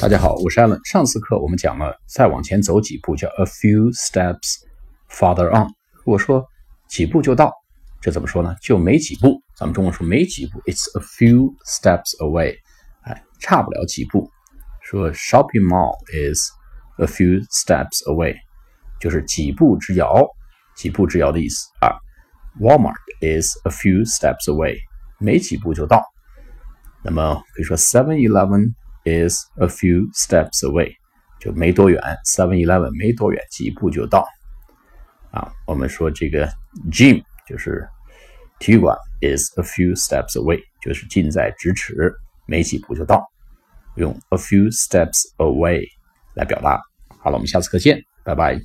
大家好，我是 Allen。上次课我们讲了，再往前走几步叫 a few steps farther on。如果说几步就到，这怎么说呢？就没几步。咱们中文说没几步，it's a few steps away。哎，差不了几步。说 shopping mall is a few steps away，就是几步之遥，几步之遥的意思啊。Walmart is a few steps away，没几步就到。那么可以说 Seven Eleven is a few steps away，就没多远。Seven Eleven 没多远，几步就到。啊，我们说这个 gym 就是体育馆，is a few steps away，就是近在咫尺，没几步就到。用 a few steps away 来表达。好了，我们下次课见，拜拜。